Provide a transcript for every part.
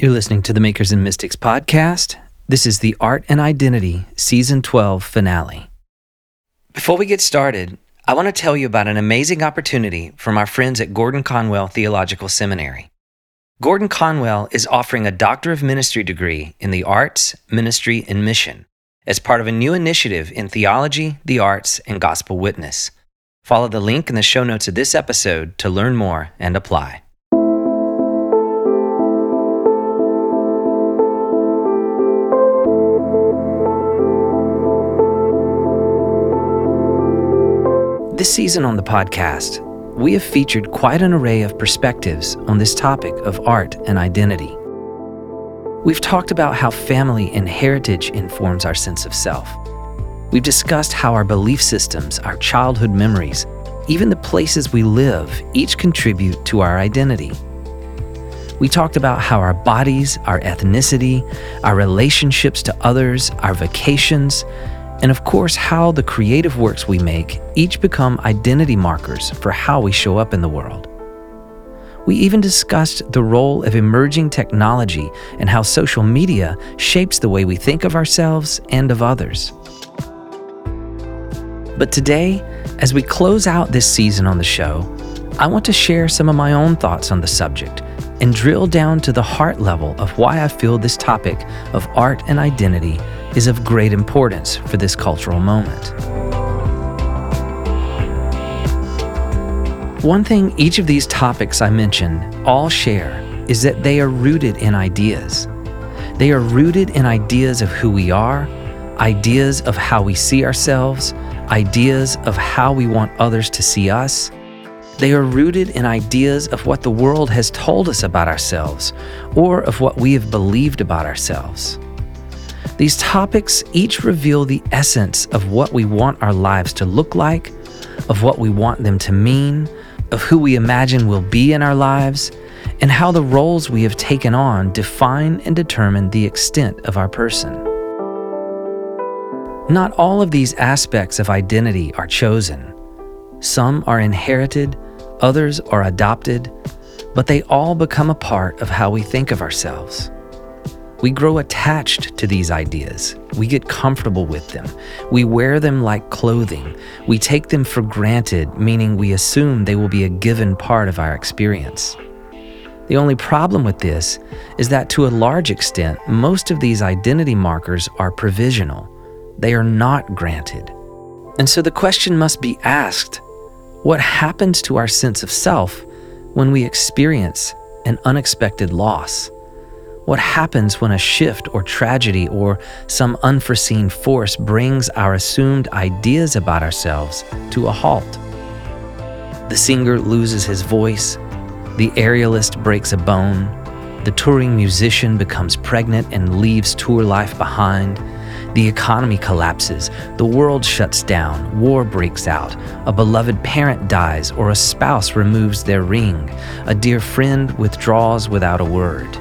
You're listening to the Makers and Mystics podcast. This is the Art and Identity Season 12 finale. Before we get started, I want to tell you about an amazing opportunity from our friends at Gordon Conwell Theological Seminary. Gordon Conwell is offering a Doctor of Ministry degree in the arts, ministry, and mission as part of a new initiative in theology, the arts, and gospel witness. Follow the link in the show notes of this episode to learn more and apply. This season on the podcast, we have featured quite an array of perspectives on this topic of art and identity. We've talked about how family and heritage informs our sense of self. We've discussed how our belief systems, our childhood memories, even the places we live, each contribute to our identity. We talked about how our bodies, our ethnicity, our relationships to others, our vacations, and of course, how the creative works we make each become identity markers for how we show up in the world. We even discussed the role of emerging technology and how social media shapes the way we think of ourselves and of others. But today, as we close out this season on the show, I want to share some of my own thoughts on the subject and drill down to the heart level of why I feel this topic of art and identity is of great importance for this cultural moment. One thing each of these topics I mentioned all share is that they are rooted in ideas. They are rooted in ideas of who we are, ideas of how we see ourselves, ideas of how we want others to see us. They are rooted in ideas of what the world has told us about ourselves or of what we have believed about ourselves. These topics each reveal the essence of what we want our lives to look like, of what we want them to mean, of who we imagine will be in our lives, and how the roles we have taken on define and determine the extent of our person. Not all of these aspects of identity are chosen. Some are inherited, others are adopted, but they all become a part of how we think of ourselves. We grow attached to these ideas. We get comfortable with them. We wear them like clothing. We take them for granted, meaning we assume they will be a given part of our experience. The only problem with this is that to a large extent, most of these identity markers are provisional. They are not granted. And so the question must be asked what happens to our sense of self when we experience an unexpected loss? What happens when a shift or tragedy or some unforeseen force brings our assumed ideas about ourselves to a halt? The singer loses his voice, the aerialist breaks a bone, the touring musician becomes pregnant and leaves tour life behind. The economy collapses, the world shuts down, war breaks out, a beloved parent dies, or a spouse removes their ring, a dear friend withdraws without a word.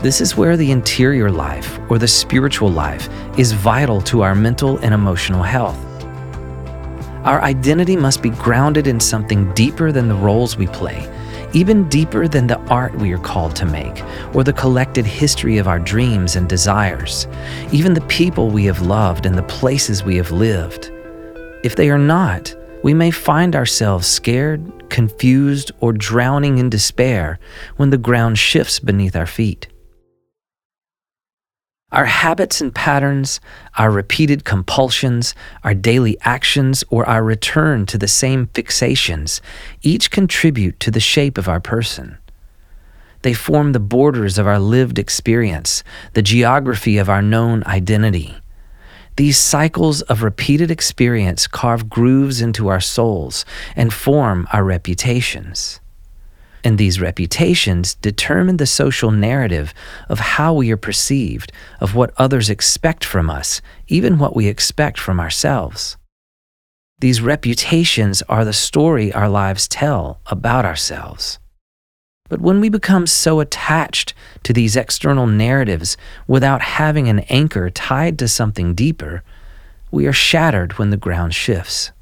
This is where the interior life or the spiritual life is vital to our mental and emotional health. Our identity must be grounded in something deeper than the roles we play, even deeper than the art we are called to make, or the collected history of our dreams and desires, even the people we have loved and the places we have lived. If they are not, we may find ourselves scared, confused, or drowning in despair when the ground shifts beneath our feet. Our habits and patterns, our repeated compulsions, our daily actions, or our return to the same fixations each contribute to the shape of our person. They form the borders of our lived experience, the geography of our known identity. These cycles of repeated experience carve grooves into our souls and form our reputations and these reputations determine the social narrative of how we are perceived, of what others expect from us, even what we expect from ourselves. These reputations are the story our lives tell about ourselves. But when we become so attached to these external narratives without having an anchor tied to something deeper, we are shattered when the ground shifts.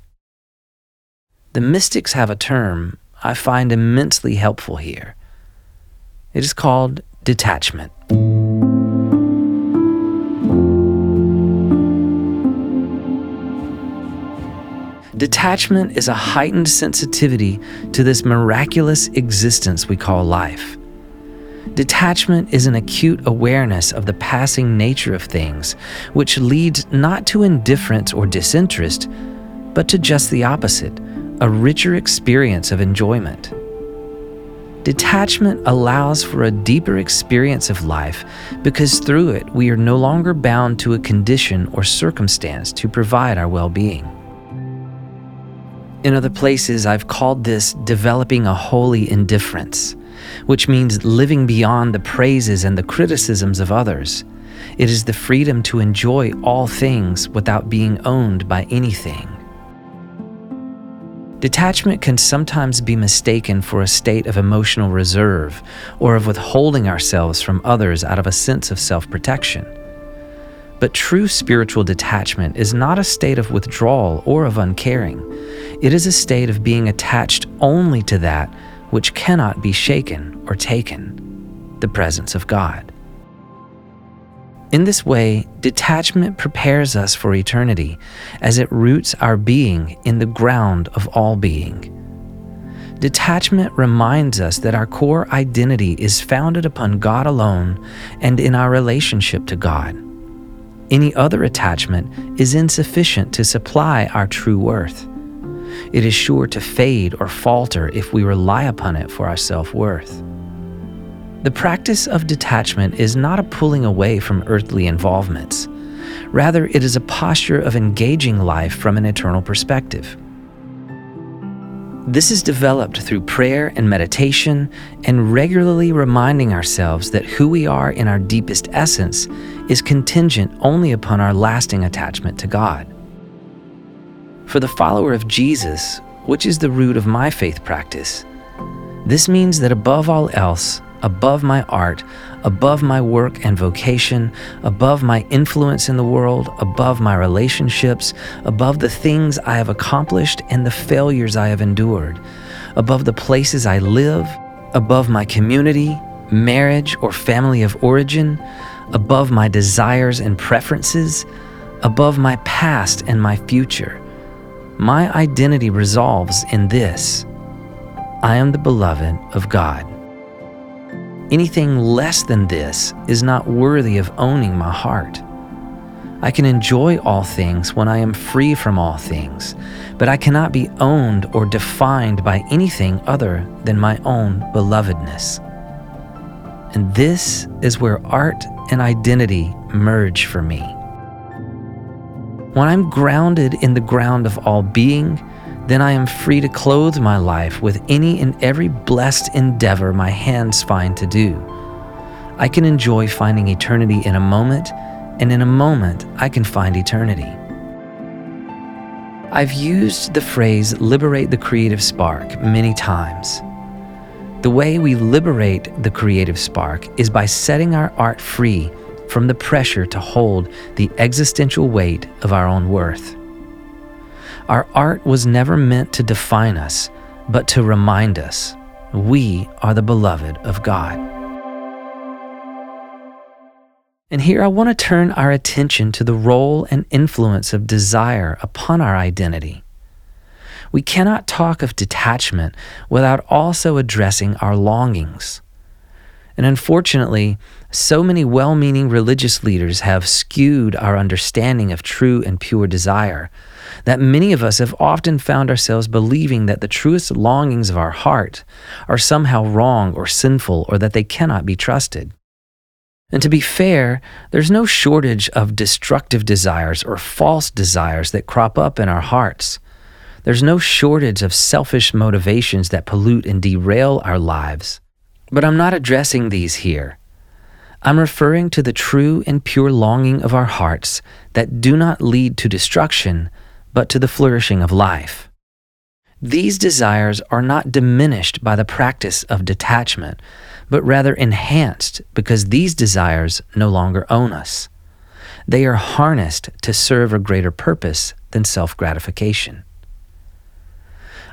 The mystics have a term I find immensely helpful here. It is called detachment. Detachment is a heightened sensitivity to this miraculous existence we call life. Detachment is an acute awareness of the passing nature of things, which leads not to indifference or disinterest, but to just the opposite a richer experience of enjoyment. Detachment allows for a deeper experience of life because through it we are no longer bound to a condition or circumstance to provide our well being. In other places, I've called this developing a holy indifference, which means living beyond the praises and the criticisms of others. It is the freedom to enjoy all things without being owned by anything. Detachment can sometimes be mistaken for a state of emotional reserve or of withholding ourselves from others out of a sense of self protection. But true spiritual detachment is not a state of withdrawal or of uncaring. It is a state of being attached only to that which cannot be shaken or taken the presence of God. In this way, detachment prepares us for eternity as it roots our being in the ground of all being. Detachment reminds us that our core identity is founded upon God alone and in our relationship to God. Any other attachment is insufficient to supply our true worth. It is sure to fade or falter if we rely upon it for our self worth. The practice of detachment is not a pulling away from earthly involvements. Rather, it is a posture of engaging life from an eternal perspective. This is developed through prayer and meditation and regularly reminding ourselves that who we are in our deepest essence is contingent only upon our lasting attachment to God. For the follower of Jesus, which is the root of my faith practice, this means that above all else, above my art, above my work and vocation, above my influence in the world, above my relationships, above the things I have accomplished and the failures I have endured, above the places I live, above my community, marriage, or family of origin, above my desires and preferences, above my past and my future. My identity resolves in this I am the beloved of God. Anything less than this is not worthy of owning my heart. I can enjoy all things when I am free from all things, but I cannot be owned or defined by anything other than my own belovedness. And this is where art and identity merge for me. When I'm grounded in the ground of all being, then I am free to clothe my life with any and every blessed endeavor my hands find to do. I can enjoy finding eternity in a moment, and in a moment, I can find eternity. I've used the phrase liberate the creative spark many times. The way we liberate the creative spark is by setting our art free from the pressure to hold the existential weight of our own worth. Our art was never meant to define us, but to remind us we are the beloved of God. And here I want to turn our attention to the role and influence of desire upon our identity. We cannot talk of detachment without also addressing our longings. And unfortunately, so many well meaning religious leaders have skewed our understanding of true and pure desire that many of us have often found ourselves believing that the truest longings of our heart are somehow wrong or sinful or that they cannot be trusted. And to be fair, there's no shortage of destructive desires or false desires that crop up in our hearts. There's no shortage of selfish motivations that pollute and derail our lives. But I'm not addressing these here. I'm referring to the true and pure longing of our hearts that do not lead to destruction, but to the flourishing of life. These desires are not diminished by the practice of detachment, but rather enhanced because these desires no longer own us. They are harnessed to serve a greater purpose than self gratification.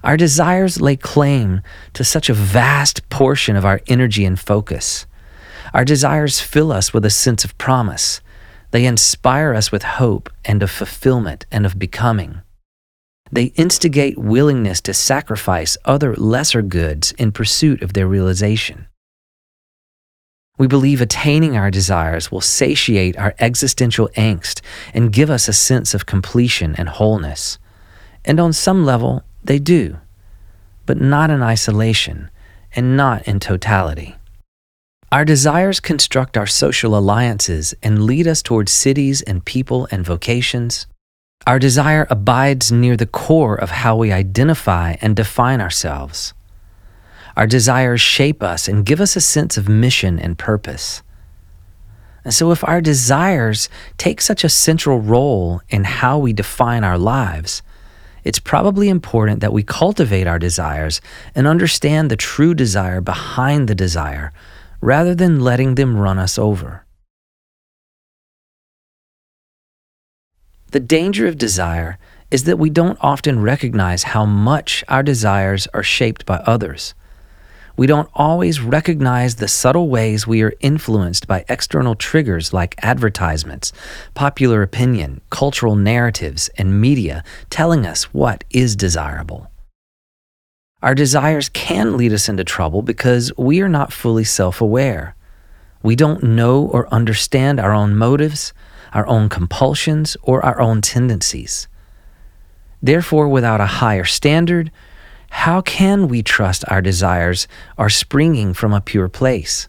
Our desires lay claim to such a vast portion of our energy and focus. Our desires fill us with a sense of promise. They inspire us with hope and of fulfillment and of becoming. They instigate willingness to sacrifice other lesser goods in pursuit of their realization. We believe attaining our desires will satiate our existential angst and give us a sense of completion and wholeness. And on some level, they do, but not in isolation and not in totality. Our desires construct our social alliances and lead us towards cities and people and vocations. Our desire abides near the core of how we identify and define ourselves. Our desires shape us and give us a sense of mission and purpose. And so, if our desires take such a central role in how we define our lives, it's probably important that we cultivate our desires and understand the true desire behind the desire rather than letting them run us over. The danger of desire is that we don't often recognize how much our desires are shaped by others we don't always recognize the subtle ways we are influenced by external triggers like advertisements, popular opinion, cultural narratives, and media telling us what is desirable. Our desires can lead us into trouble because we are not fully self aware. We don't know or understand our own motives, our own compulsions, or our own tendencies. Therefore, without a higher standard, how can we trust our desires are springing from a pure place?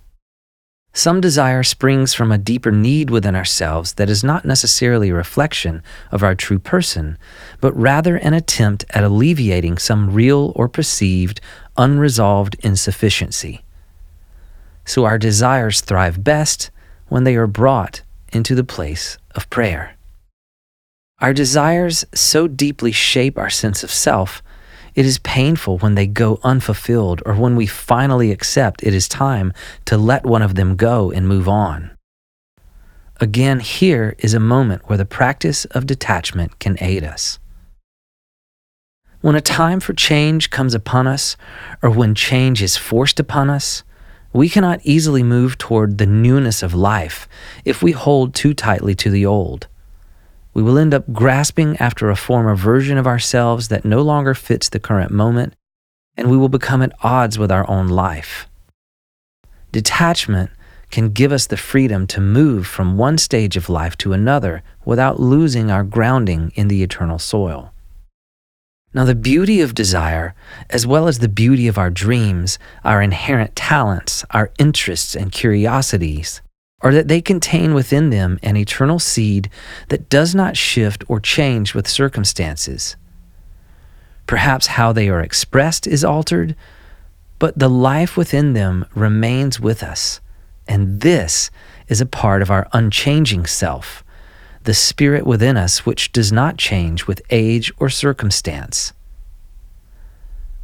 Some desire springs from a deeper need within ourselves that is not necessarily a reflection of our true person, but rather an attempt at alleviating some real or perceived unresolved insufficiency. So our desires thrive best when they are brought into the place of prayer. Our desires so deeply shape our sense of self it is painful when they go unfulfilled or when we finally accept it is time to let one of them go and move on. Again, here is a moment where the practice of detachment can aid us. When a time for change comes upon us, or when change is forced upon us, we cannot easily move toward the newness of life if we hold too tightly to the old we will end up grasping after a former version of ourselves that no longer fits the current moment, and we will become at odds with our own life. Detachment can give us the freedom to move from one stage of life to another without losing our grounding in the eternal soil. Now, the beauty of desire, as well as the beauty of our dreams, our inherent talents, our interests, and curiosities, or that they contain within them an eternal seed that does not shift or change with circumstances. Perhaps how they are expressed is altered, but the life within them remains with us, and this is a part of our unchanging self, the spirit within us which does not change with age or circumstance.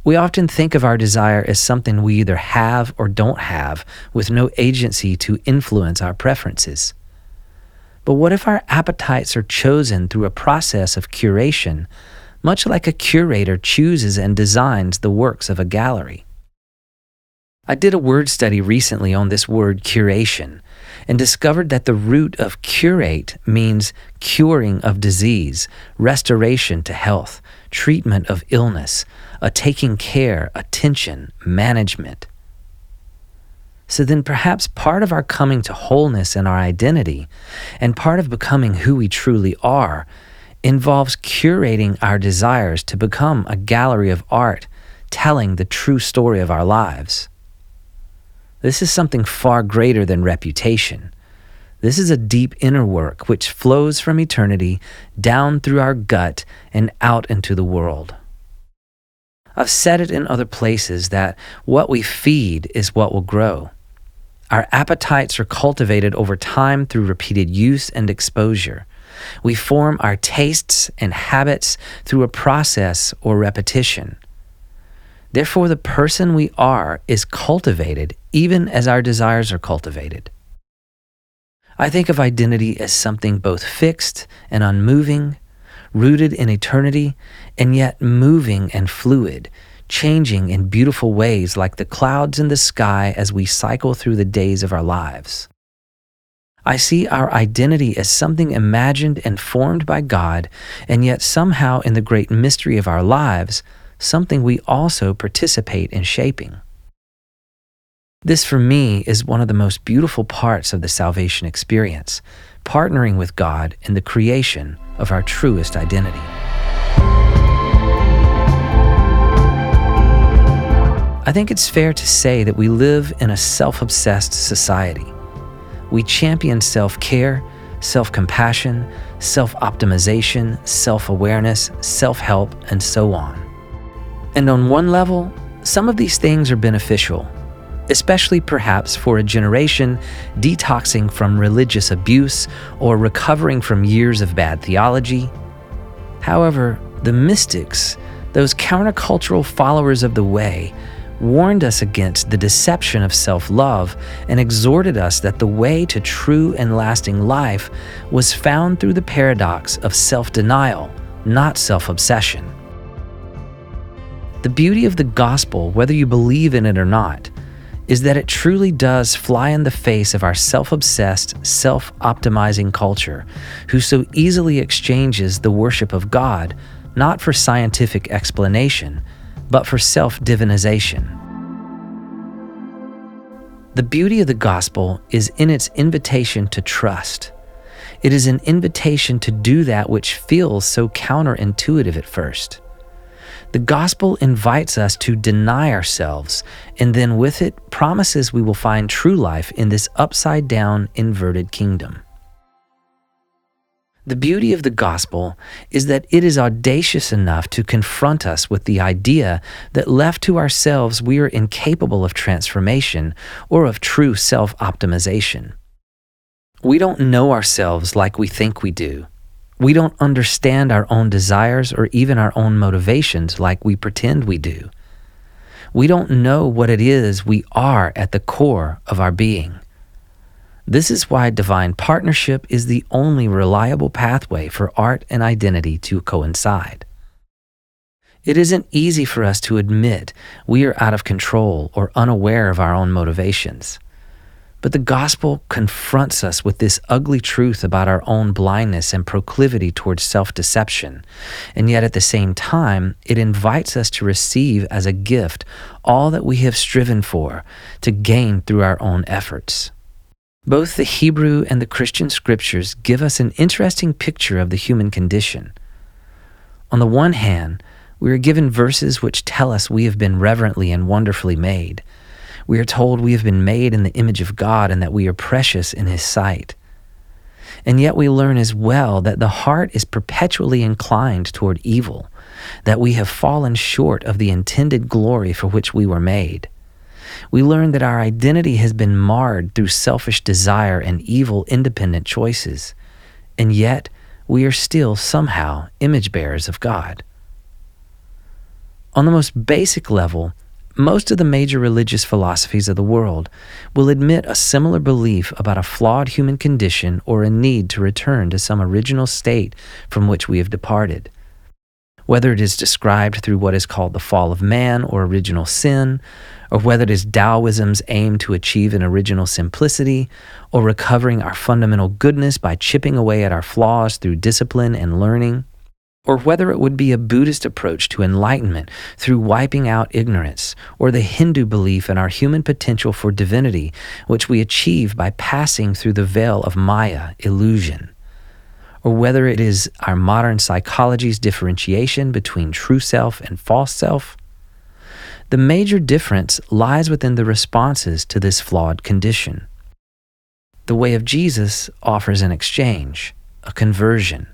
We often think of our desire as something we either have or don't have, with no agency to influence our preferences. But what if our appetites are chosen through a process of curation, much like a curator chooses and designs the works of a gallery? I did a word study recently on this word curation and discovered that the root of curate means curing of disease, restoration to health, treatment of illness, a taking care, attention, management. So then perhaps part of our coming to wholeness and our identity and part of becoming who we truly are involves curating our desires to become a gallery of art telling the true story of our lives. This is something far greater than reputation. This is a deep inner work which flows from eternity down through our gut and out into the world. I've said it in other places that what we feed is what will grow. Our appetites are cultivated over time through repeated use and exposure. We form our tastes and habits through a process or repetition. Therefore, the person we are is cultivated even as our desires are cultivated. I think of identity as something both fixed and unmoving, rooted in eternity, and yet moving and fluid, changing in beautiful ways like the clouds in the sky as we cycle through the days of our lives. I see our identity as something imagined and formed by God, and yet somehow in the great mystery of our lives, something we also participate in shaping. This, for me, is one of the most beautiful parts of the salvation experience, partnering with God in the creation of our truest identity. I think it's fair to say that we live in a self obsessed society. We champion self care, self compassion, self optimization, self awareness, self help, and so on. And on one level, some of these things are beneficial especially perhaps for a generation detoxing from religious abuse or recovering from years of bad theology. However, the mystics, those countercultural followers of the way, warned us against the deception of self love and exhorted us that the way to true and lasting life was found through the paradox of self denial, not self obsession. The beauty of the gospel, whether you believe in it or not, is that it truly does fly in the face of our self obsessed, self optimizing culture, who so easily exchanges the worship of God not for scientific explanation, but for self divinization. The beauty of the gospel is in its invitation to trust. It is an invitation to do that which feels so counterintuitive at first. The gospel invites us to deny ourselves, and then with it promises we will find true life in this upside down, inverted kingdom. The beauty of the gospel is that it is audacious enough to confront us with the idea that left to ourselves we are incapable of transformation or of true self optimization. We don't know ourselves like we think we do. We don't understand our own desires or even our own motivations like we pretend we do. We don't know what it is we are at the core of our being. This is why divine partnership is the only reliable pathway for art and identity to coincide. It isn't easy for us to admit we are out of control or unaware of our own motivations. But the gospel confronts us with this ugly truth about our own blindness and proclivity towards self deception. And yet at the same time, it invites us to receive as a gift all that we have striven for to gain through our own efforts. Both the Hebrew and the Christian scriptures give us an interesting picture of the human condition. On the one hand, we are given verses which tell us we have been reverently and wonderfully made. We are told we have been made in the image of God and that we are precious in His sight. And yet we learn as well that the heart is perpetually inclined toward evil, that we have fallen short of the intended glory for which we were made. We learn that our identity has been marred through selfish desire and evil independent choices, and yet we are still somehow image bearers of God. On the most basic level, most of the major religious philosophies of the world will admit a similar belief about a flawed human condition or a need to return to some original state from which we have departed. Whether it is described through what is called the fall of man or original sin, or whether it is Taoism's aim to achieve an original simplicity, or recovering our fundamental goodness by chipping away at our flaws through discipline and learning, or whether it would be a Buddhist approach to enlightenment through wiping out ignorance, or the Hindu belief in our human potential for divinity, which we achieve by passing through the veil of Maya, illusion, or whether it is our modern psychology's differentiation between true self and false self. The major difference lies within the responses to this flawed condition. The way of Jesus offers an exchange, a conversion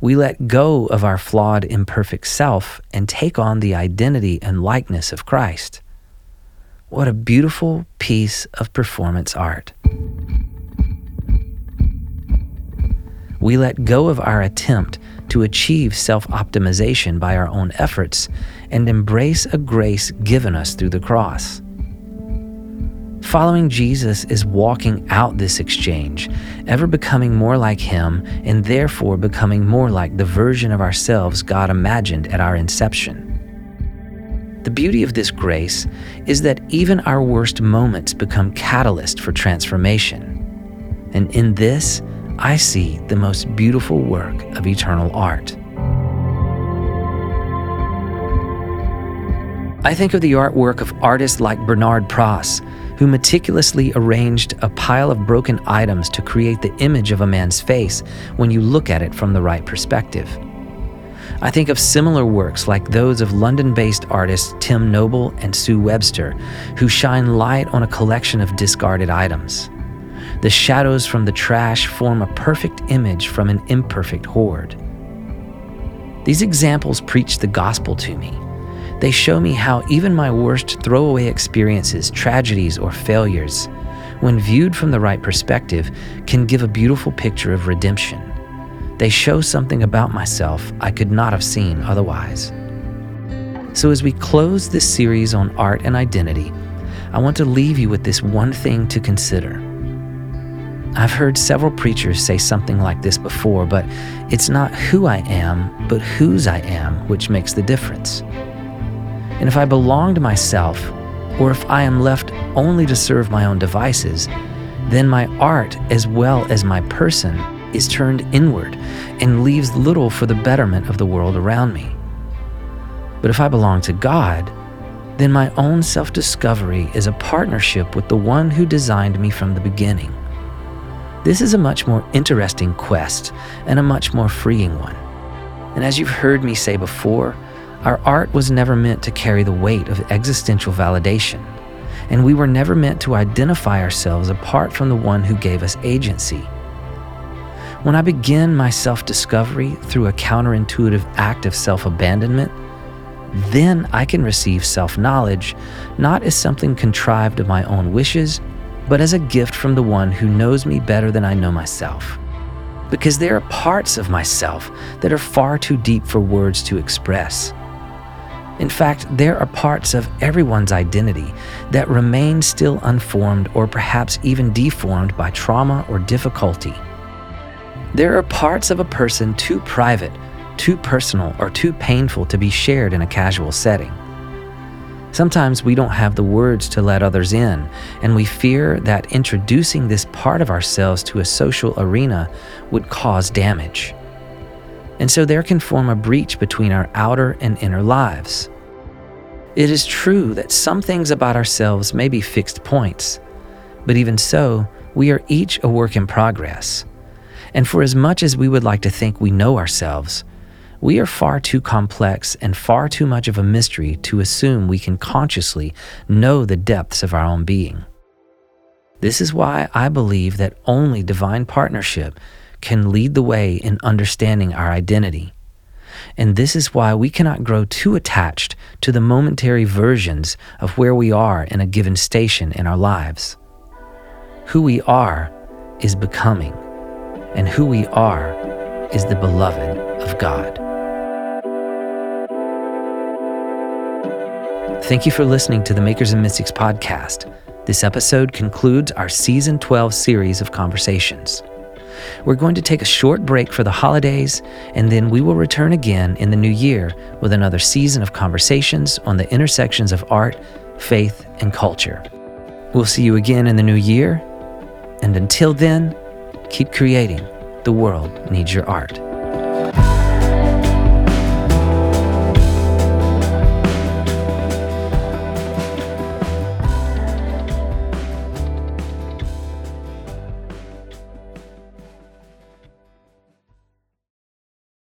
we let go of our flawed, imperfect self and take on the identity and likeness of Christ. What a beautiful piece of performance art. We let go of our attempt to achieve self optimization by our own efforts and embrace a grace given us through the cross. Following Jesus is walking out this exchange, ever becoming more like Him, and therefore becoming more like the version of ourselves God imagined at our inception. The beauty of this grace is that even our worst moments become catalyst for transformation. And in this, I see the most beautiful work of eternal art. I think of the artwork of artists like Bernard Pras, who meticulously arranged a pile of broken items to create the image of a man's face when you look at it from the right perspective. I think of similar works like those of London based artists Tim Noble and Sue Webster, who shine light on a collection of discarded items. The shadows from the trash form a perfect image from an imperfect hoard. These examples preach the gospel to me. They show me how even my worst throwaway experiences, tragedies, or failures, when viewed from the right perspective, can give a beautiful picture of redemption. They show something about myself I could not have seen otherwise. So, as we close this series on art and identity, I want to leave you with this one thing to consider. I've heard several preachers say something like this before, but it's not who I am, but whose I am, which makes the difference. And if I belong to myself, or if I am left only to serve my own devices, then my art as well as my person is turned inward and leaves little for the betterment of the world around me. But if I belong to God, then my own self discovery is a partnership with the one who designed me from the beginning. This is a much more interesting quest and a much more freeing one. And as you've heard me say before, our art was never meant to carry the weight of existential validation, and we were never meant to identify ourselves apart from the one who gave us agency. When I begin my self discovery through a counterintuitive act of self abandonment, then I can receive self knowledge not as something contrived of my own wishes, but as a gift from the one who knows me better than I know myself. Because there are parts of myself that are far too deep for words to express. In fact, there are parts of everyone's identity that remain still unformed or perhaps even deformed by trauma or difficulty. There are parts of a person too private, too personal, or too painful to be shared in a casual setting. Sometimes we don't have the words to let others in, and we fear that introducing this part of ourselves to a social arena would cause damage. And so there can form a breach between our outer and inner lives. It is true that some things about ourselves may be fixed points, but even so, we are each a work in progress. And for as much as we would like to think we know ourselves, we are far too complex and far too much of a mystery to assume we can consciously know the depths of our own being. This is why I believe that only divine partnership can lead the way in understanding our identity. And this is why we cannot grow too attached to the momentary versions of where we are in a given station in our lives. Who we are is becoming and who we are is the beloved of God. Thank you for listening to the Makers and Mystics podcast. This episode concludes our season 12 series of conversations. We're going to take a short break for the holidays, and then we will return again in the new year with another season of conversations on the intersections of art, faith, and culture. We'll see you again in the new year, and until then, Keep creating. The world needs your art.